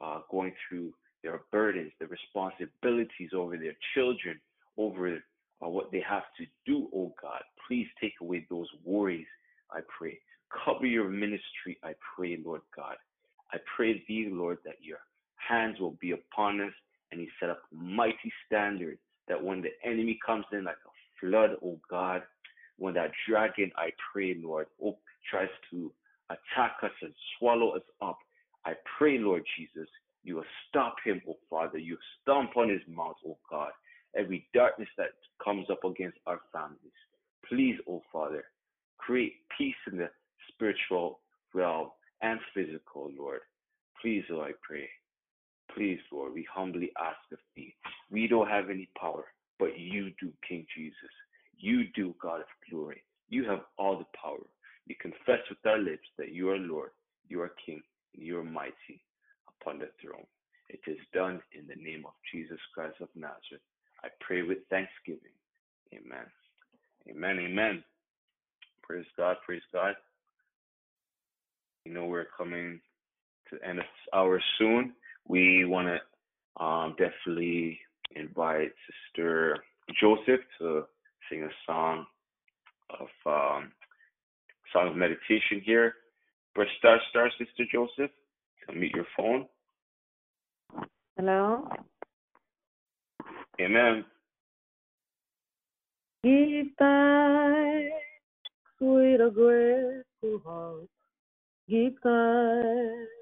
[SPEAKER 2] uh, going through their burdens, the responsibilities over their children, over uh, what they have to do, oh God, please take away those worries, I pray. Cover your ministry, I pray, Lord God. I pray thee, Lord, that your hands will be upon us and he set up mighty standard that when the enemy comes in like a flood, oh God, when that dragon, I pray, Lord, oh, tries to attack us and swallow us up, I pray, Lord Jesus, you will stop him, oh Father. You stomp on his mouth, oh God. Every darkness that comes up against our families. Please, oh Father, create peace in the spiritual realm and physical, Lord. Please, oh, I pray. Please, Lord, we humbly ask of thee. We don't have any power, but you do, King Jesus. You do, God of glory. You have all the power. We confess with our lips that you are Lord, you are King, and you are mighty upon the throne. It is done in the name of Jesus Christ of Nazareth. I pray with thanksgiving. Amen. Amen. Amen. Praise God. Praise God. You know, we're coming to the end of this hour soon. We want to um, definitely invite Sister Joseph to sing a song of um, song of meditation here. Press star star, Sister Joseph. Unmute your phone.
[SPEAKER 8] Hello.
[SPEAKER 2] Amen.
[SPEAKER 8] Give thanks with a grateful heart. Give thanks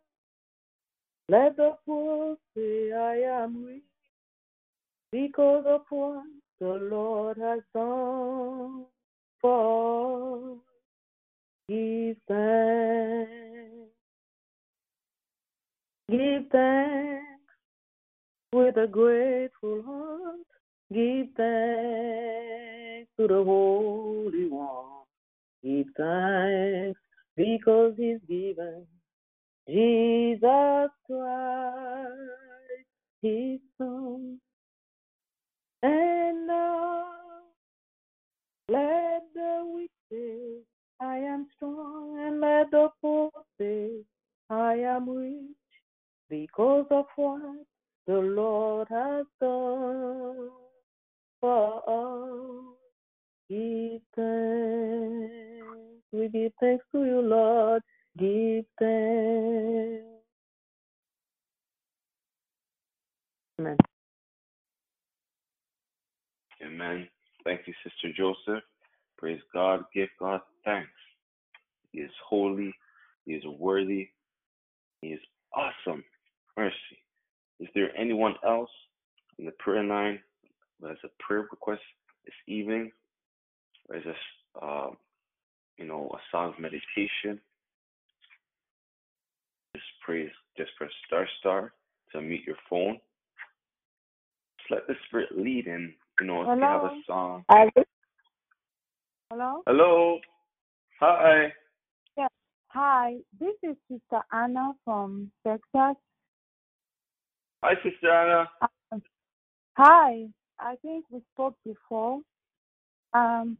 [SPEAKER 8] Let the poor say, I am rich because of what the Lord has done for. Give thanks. Give thanks with a grateful heart. Give thanks to the Holy One. Give thanks because He's given Jesus Christ, His Son. And now let the weak say, I am strong, and let the poor say, I am rich because of what the Lord has done for us. Give thanks. We give thanks to you, Lord. Give thanks. Amen.
[SPEAKER 2] Amen. Thank you, Sister Joseph. Praise God. Give God thanks. He is holy. He is worthy. He is awesome. Mercy. Is there anyone else in the prayer line who has a prayer request this evening? Or is this, uh, you know, a song of meditation? Praise, just press star star to mute your phone. Just let the Spirit lead in. You know, if
[SPEAKER 4] Hello?
[SPEAKER 2] you have a song.
[SPEAKER 4] Hello?
[SPEAKER 2] Hello. Hi.
[SPEAKER 4] Hi, this is Sister Anna from Texas.
[SPEAKER 2] Hi, Sister Anna.
[SPEAKER 4] Um, hi, I think we spoke before. Um,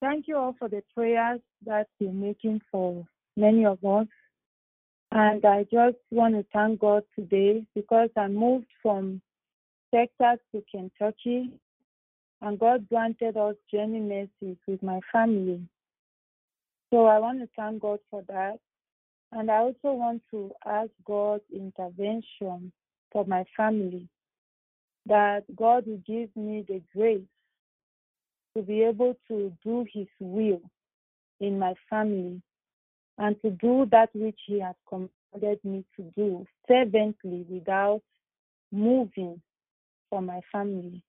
[SPEAKER 4] thank you all for the prayers that you're making for many of us. And I just want to thank God today because I moved from Texas to Kentucky and God granted us journey mercies with my family. So I want to thank God for that. And I also want to ask God's intervention for my family, that God will give me the grace to be able to do His will in my family and to do that which He has commanded me to do fervently without moving for my family.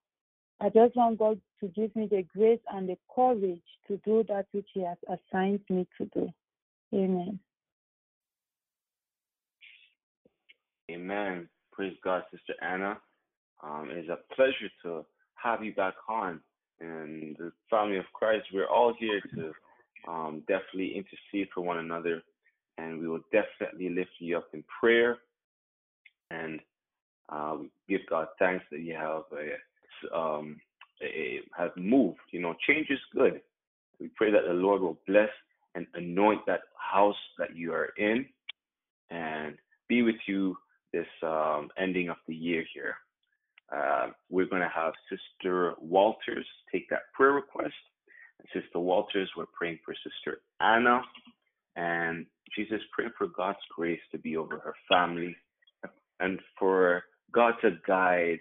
[SPEAKER 4] I just want God to give me the grace and the courage to do that which He has assigned me to do. Amen.
[SPEAKER 2] Amen. Praise God, Sister Anna. Um, it is a pleasure to have you back on. And the family of Christ, we're all here to um, definitely intercede for one another. And we will definitely lift you up in prayer. And uh, we give God thanks that you have a, um, a, have moved. You know, change is good. We pray that the Lord will bless and anoint that house that you are in and be with you this um, ending of the year here. Uh, we're going to have Sister Walters take that prayer request. Sister Walters, we're praying for Sister Anna. And she's just praying for God's grace to be over her family and for God to guide,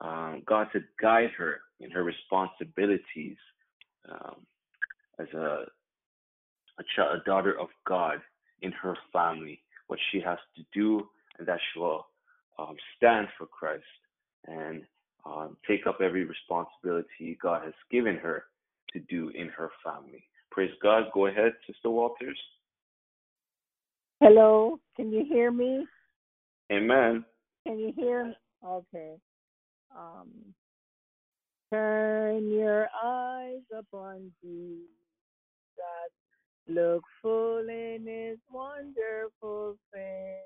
[SPEAKER 2] um, God to guide her in her responsibilities um, as a, a, a daughter of God in her family, what she has to do, and that she will um, stand for Christ and um, take up every responsibility God has given her to do in her family. Praise God. Go ahead, Sister Walters.
[SPEAKER 4] Hello, can you hear me?
[SPEAKER 2] Amen.
[SPEAKER 4] Can you hear me? Okay. Um, turn your eyes upon Jesus. Look full in his wonderful face.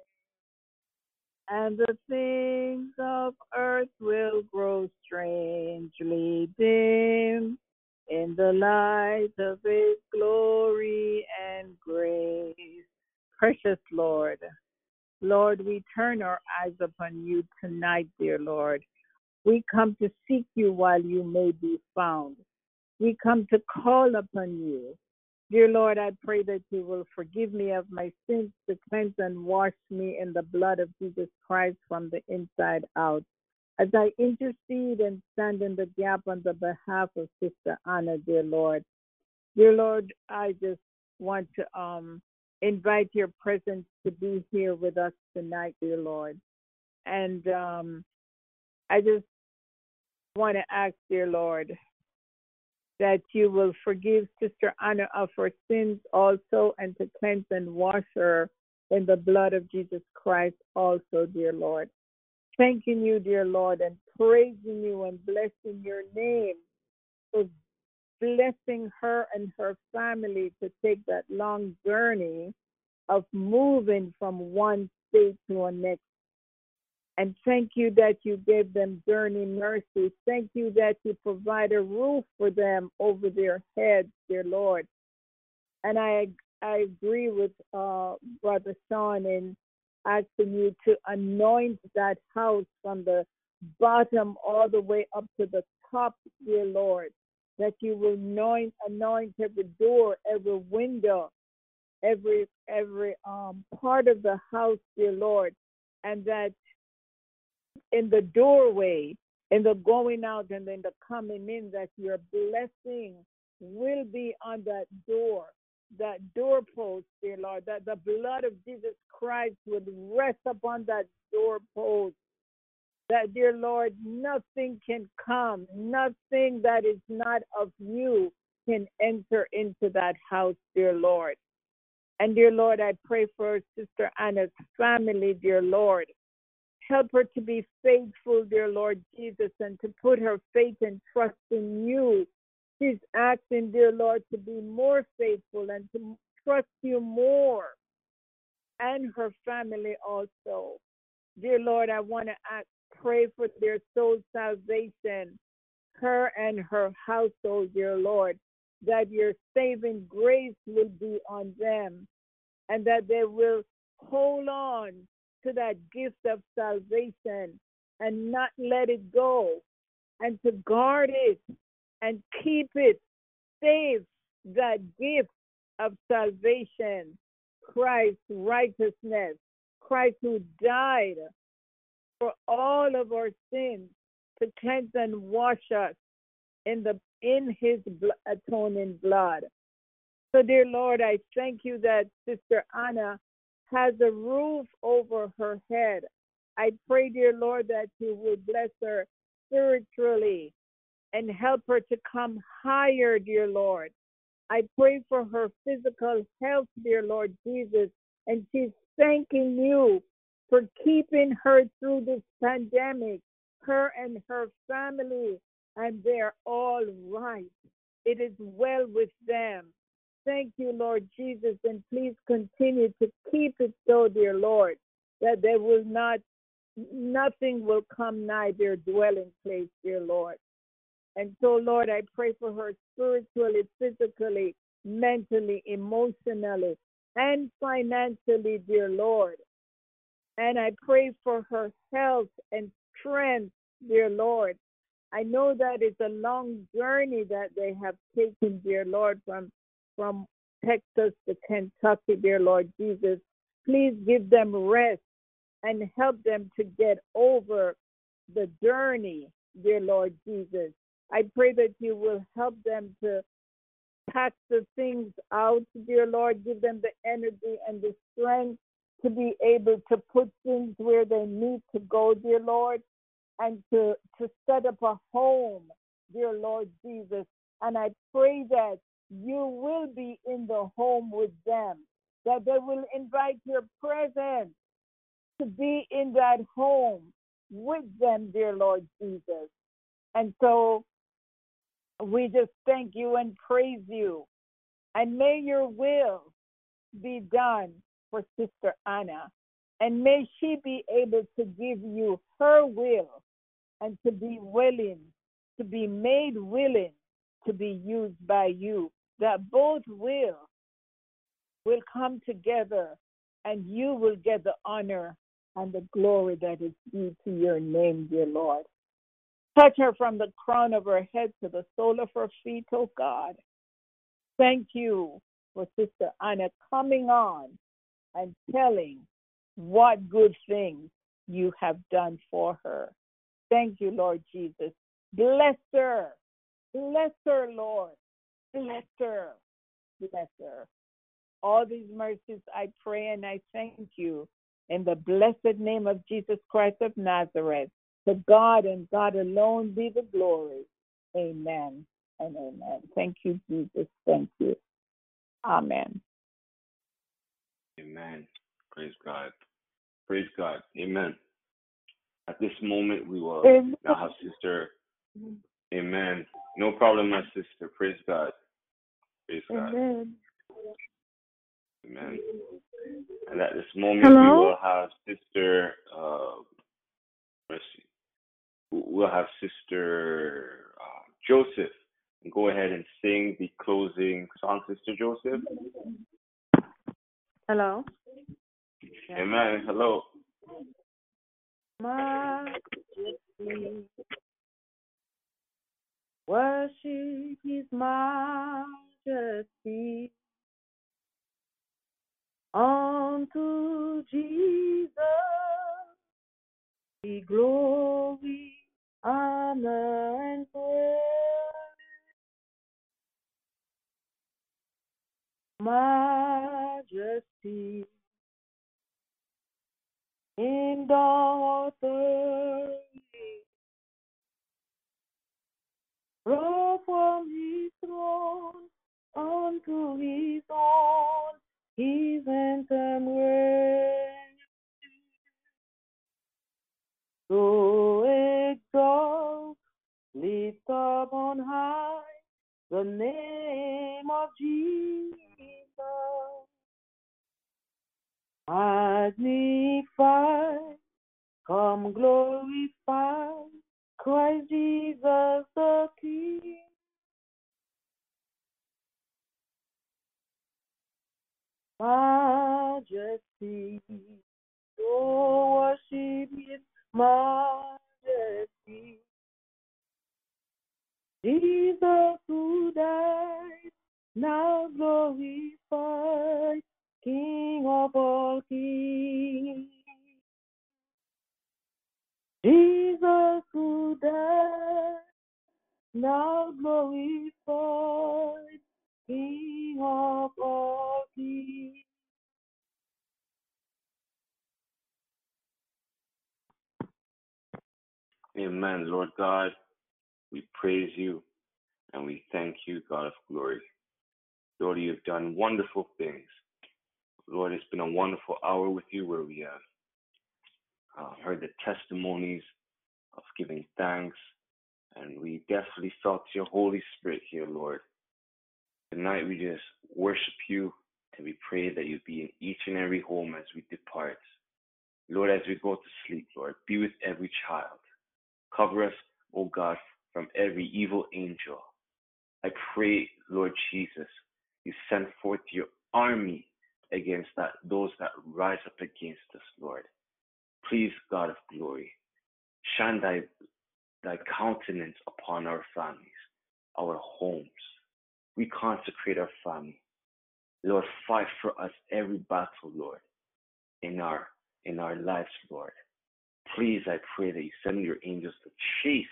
[SPEAKER 4] And the things of earth will grow strangely dim in the light of his glory and grace. Precious Lord, Lord, we turn our eyes upon you tonight, dear Lord. We come to seek you while you may be found. We come to call upon you. Dear Lord, I pray that you will forgive me of my sins, to cleanse and wash me in the blood of Jesus Christ from the inside out. As I intercede and stand in the gap on the behalf of Sister Anna, dear Lord. Dear Lord, I just want to um invite your presence to be here with us tonight, dear Lord. And um, I just want to ask, dear Lord, that you will forgive Sister Anna of her sins also and to cleanse and wash her in the blood of Jesus Christ also, dear Lord. Thanking you, dear Lord, and praising you and blessing your name for blessing her and her family to take that long journey of moving from one state to a next. And thank you that you gave them journey mercy. Thank you that you provide a roof for them over their heads, dear Lord. And I I agree with uh, Brother Sean in asking you to anoint that house from the bottom all the way up to the top, dear Lord. That you will anoint, anoint every door, every window, every every um part of the house, dear Lord, and that in the doorway, in the going out and in the coming in, that your blessing will be on that door, that doorpost, dear Lord, that the blood of Jesus Christ would rest upon that doorpost. That, dear Lord, nothing can come, nothing that is not of you can enter into that house, dear Lord. And dear Lord, I pray for Sister Anna's family, dear Lord. Help her to be faithful, dear Lord Jesus, and to put her faith and trust in you She's asking, dear Lord, to be more faithful and to trust you more and her family also. Dear Lord, I want to ask, pray for their soul salvation, her and her household, dear Lord, that your saving grace will be on them and that they will hold on to that gift of salvation and not let it go and to guard it and keep it safe, that gift of salvation, Christ's righteousness, Christ who died for all of our sins to cleanse and wash us in the in his atoning blood. So dear Lord, I thank you that Sister Anna has a roof over her head. I pray, dear Lord, that you will bless her spiritually, and help her to come higher, dear Lord. I pray for her physical health, dear Lord Jesus, and she's thanking you for keeping her through this pandemic, her and her family, and they're all right. It is well with them. Thank you, Lord Jesus, and please continue to keep it so, dear Lord, that there will not, nothing will come nigh their dwelling place, dear Lord. And so, Lord, I pray for her spiritually, physically, mentally, emotionally, and financially, dear Lord. And I pray for her health and strength, dear Lord. I know that it's a long journey that they have taken, dear Lord, from from Texas to Kentucky, dear Lord Jesus. Please give them rest and help them to get over the journey, dear Lord Jesus. I pray that you will help them to pack the things out, dear Lord. Give them the energy and the strength to be able to put things where they need to go, dear Lord, and to, to set up a home, dear Lord Jesus. And I pray that you will be in the home with them, that they will invite your presence to be in that home with them, dear Lord Jesus. And so we just thank you and praise you. And may your will be done for Sister Anna. And may she be able to give you her will and to be willing, to be made willing to be used by you. That both will will come together and you will get the honor and the glory that is due to your name, dear Lord. Touch her from the crown of her head to the sole of her feet, oh God. Thank you for Sister Anna coming on and telling what good things you have done for her. Thank you, Lord Jesus. Bless her. Bless her, Lord. Bless her. Bless her. All these mercies I pray and I thank you in the blessed name of Jesus Christ of Nazareth. To God and God alone be the glory. Amen and amen. Thank you, Jesus. Thank you. Amen.
[SPEAKER 2] Amen. Praise God. Praise God. Amen. At this moment, we will amen. now have Sister. Amen. No problem, my sister. Praise God. Praise God. Amen. Amen. And at this moment, Hello? we will have Sister. Uh, mercy we'll have Sister uh, Joseph go ahead and sing the closing song, Sister Joseph.
[SPEAKER 8] Hello.
[SPEAKER 2] Amen. Hello.
[SPEAKER 8] Majesty. Worship His majesty. Unto Jesus be glory, honor, and praise. Majesty in the authority, roll from His throne unto His own, His anthem reign. So exalt, lift up on high the name of Jesus. Magnify, come glorify Christ Jesus the King. Majesty, oh worship His majesty. Jesus who died, now glorified, King of all kings. Jesus who died, now glorified, King of all kings.
[SPEAKER 2] Amen, Lord God. We praise you and we thank you, God of glory. Lord, you've done wonderful things. Lord, it's been a wonderful hour with you where we have uh, heard the testimonies of giving thanks, and we definitely felt your Holy Spirit here, Lord. Tonight we just worship you and we pray that you be in each and every home as we depart. Lord, as we go to sleep, Lord, be with every child. Cover us, O God, from every evil angel. I pray, Lord Jesus, you send forth your army against that those that rise up against us, Lord. Please, God of glory, shine thy thy countenance upon our families, our homes. We consecrate our family. Lord, fight for us every battle, Lord, in our in our lives, Lord. Please, I pray that you send your angels to chase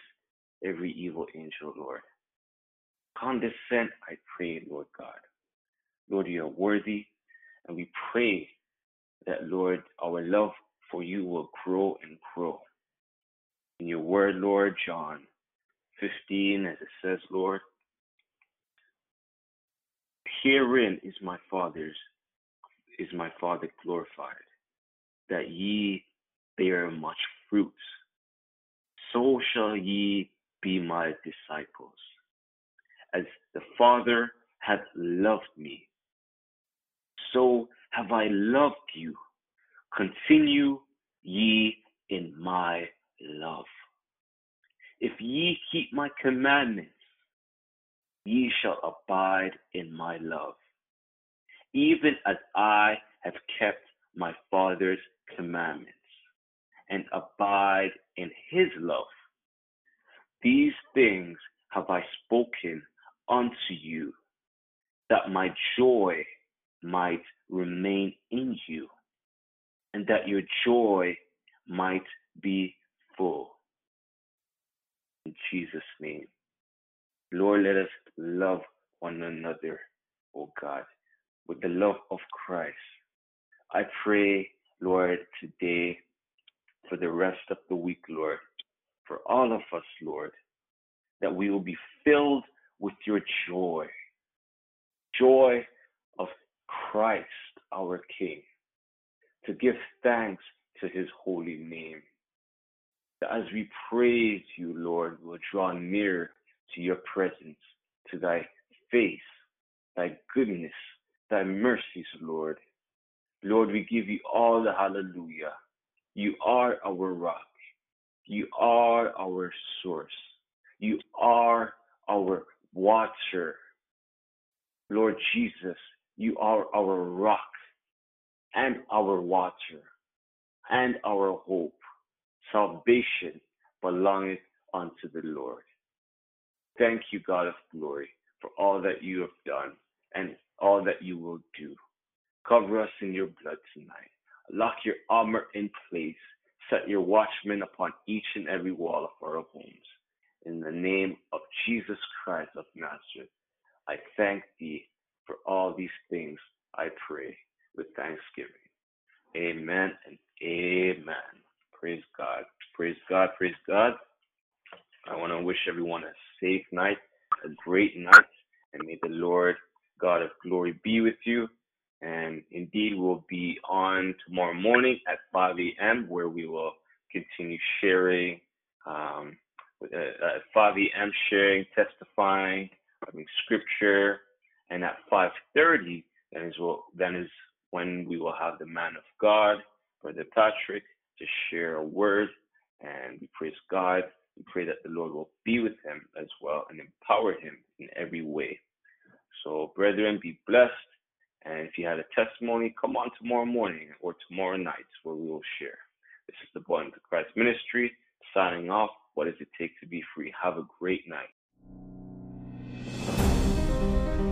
[SPEAKER 2] every evil angel, Lord. Condescend, I pray, Lord God. Lord, you are worthy, and we pray that, Lord, our love for you will grow and grow. In your word, Lord, John 15, as it says, Lord, herein is my Father's, is my Father glorified, that ye bear much fruit. So shall ye be my disciples. As the Father hath loved me, so have I loved you. Continue ye in my love. If ye keep my commandments, ye shall abide in my love, even as I have kept my Father's commandments and abide in his love. These things have I spoken unto you, that my joy might remain in you, and that your joy might be full. In Jesus' name. Lord, let us love one another, O God, with the love of Christ. I pray, Lord, today for the rest of the week, Lord, for all of us, Lord, that we will be filled with your joy, joy of Christ, our King, to give thanks to his holy name. That as we praise you, Lord, we'll draw near to your presence, to thy face, thy goodness, thy mercies, Lord. Lord, we give you all the hallelujah. You are our rock. You are our source. You are our water. Lord Jesus, you are our rock. and our water and our hope. Salvation belongeth unto the Lord. Thank you, God of glory, for all that you have done and all that you will do. Cover us in your blood tonight. Lock your armor in place. Set your watchmen upon each and every wall of our homes. In the name of Jesus Christ of Nazareth, I thank thee for all these things. I pray with thanksgiving. Amen and amen. Praise God. Praise God. Praise God. I want to wish everyone a safe night, a great night, and may the Lord God of glory be with you. And indeed, we'll be on tomorrow morning at 5 a.m., where we will continue sharing, um, uh, at 5 a.m., sharing, testifying, having scripture. And at 5.30, that is, what, that is when we will have the man of God, Brother Patrick, to share a word. And we praise God. We pray that the Lord will be with him as well and empower him in every way. So, brethren, be blessed. And if you had a testimony, come on tomorrow morning or tomorrow night where we will share. This is the Born to Christ Ministry signing off. What does it take to be free? Have a great night.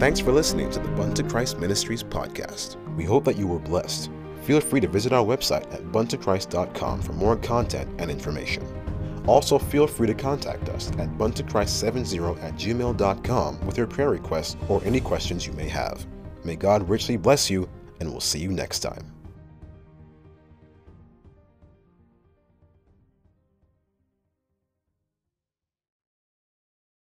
[SPEAKER 1] Thanks for listening to the Bun to Christ Ministries podcast. We hope that you were blessed. Feel free to visit our website at buntochrist.com for more content and information. Also, feel free to contact us at buntochrist70 at gmail.com with your prayer requests or any questions you may have. May God richly bless you, and we'll see you next time.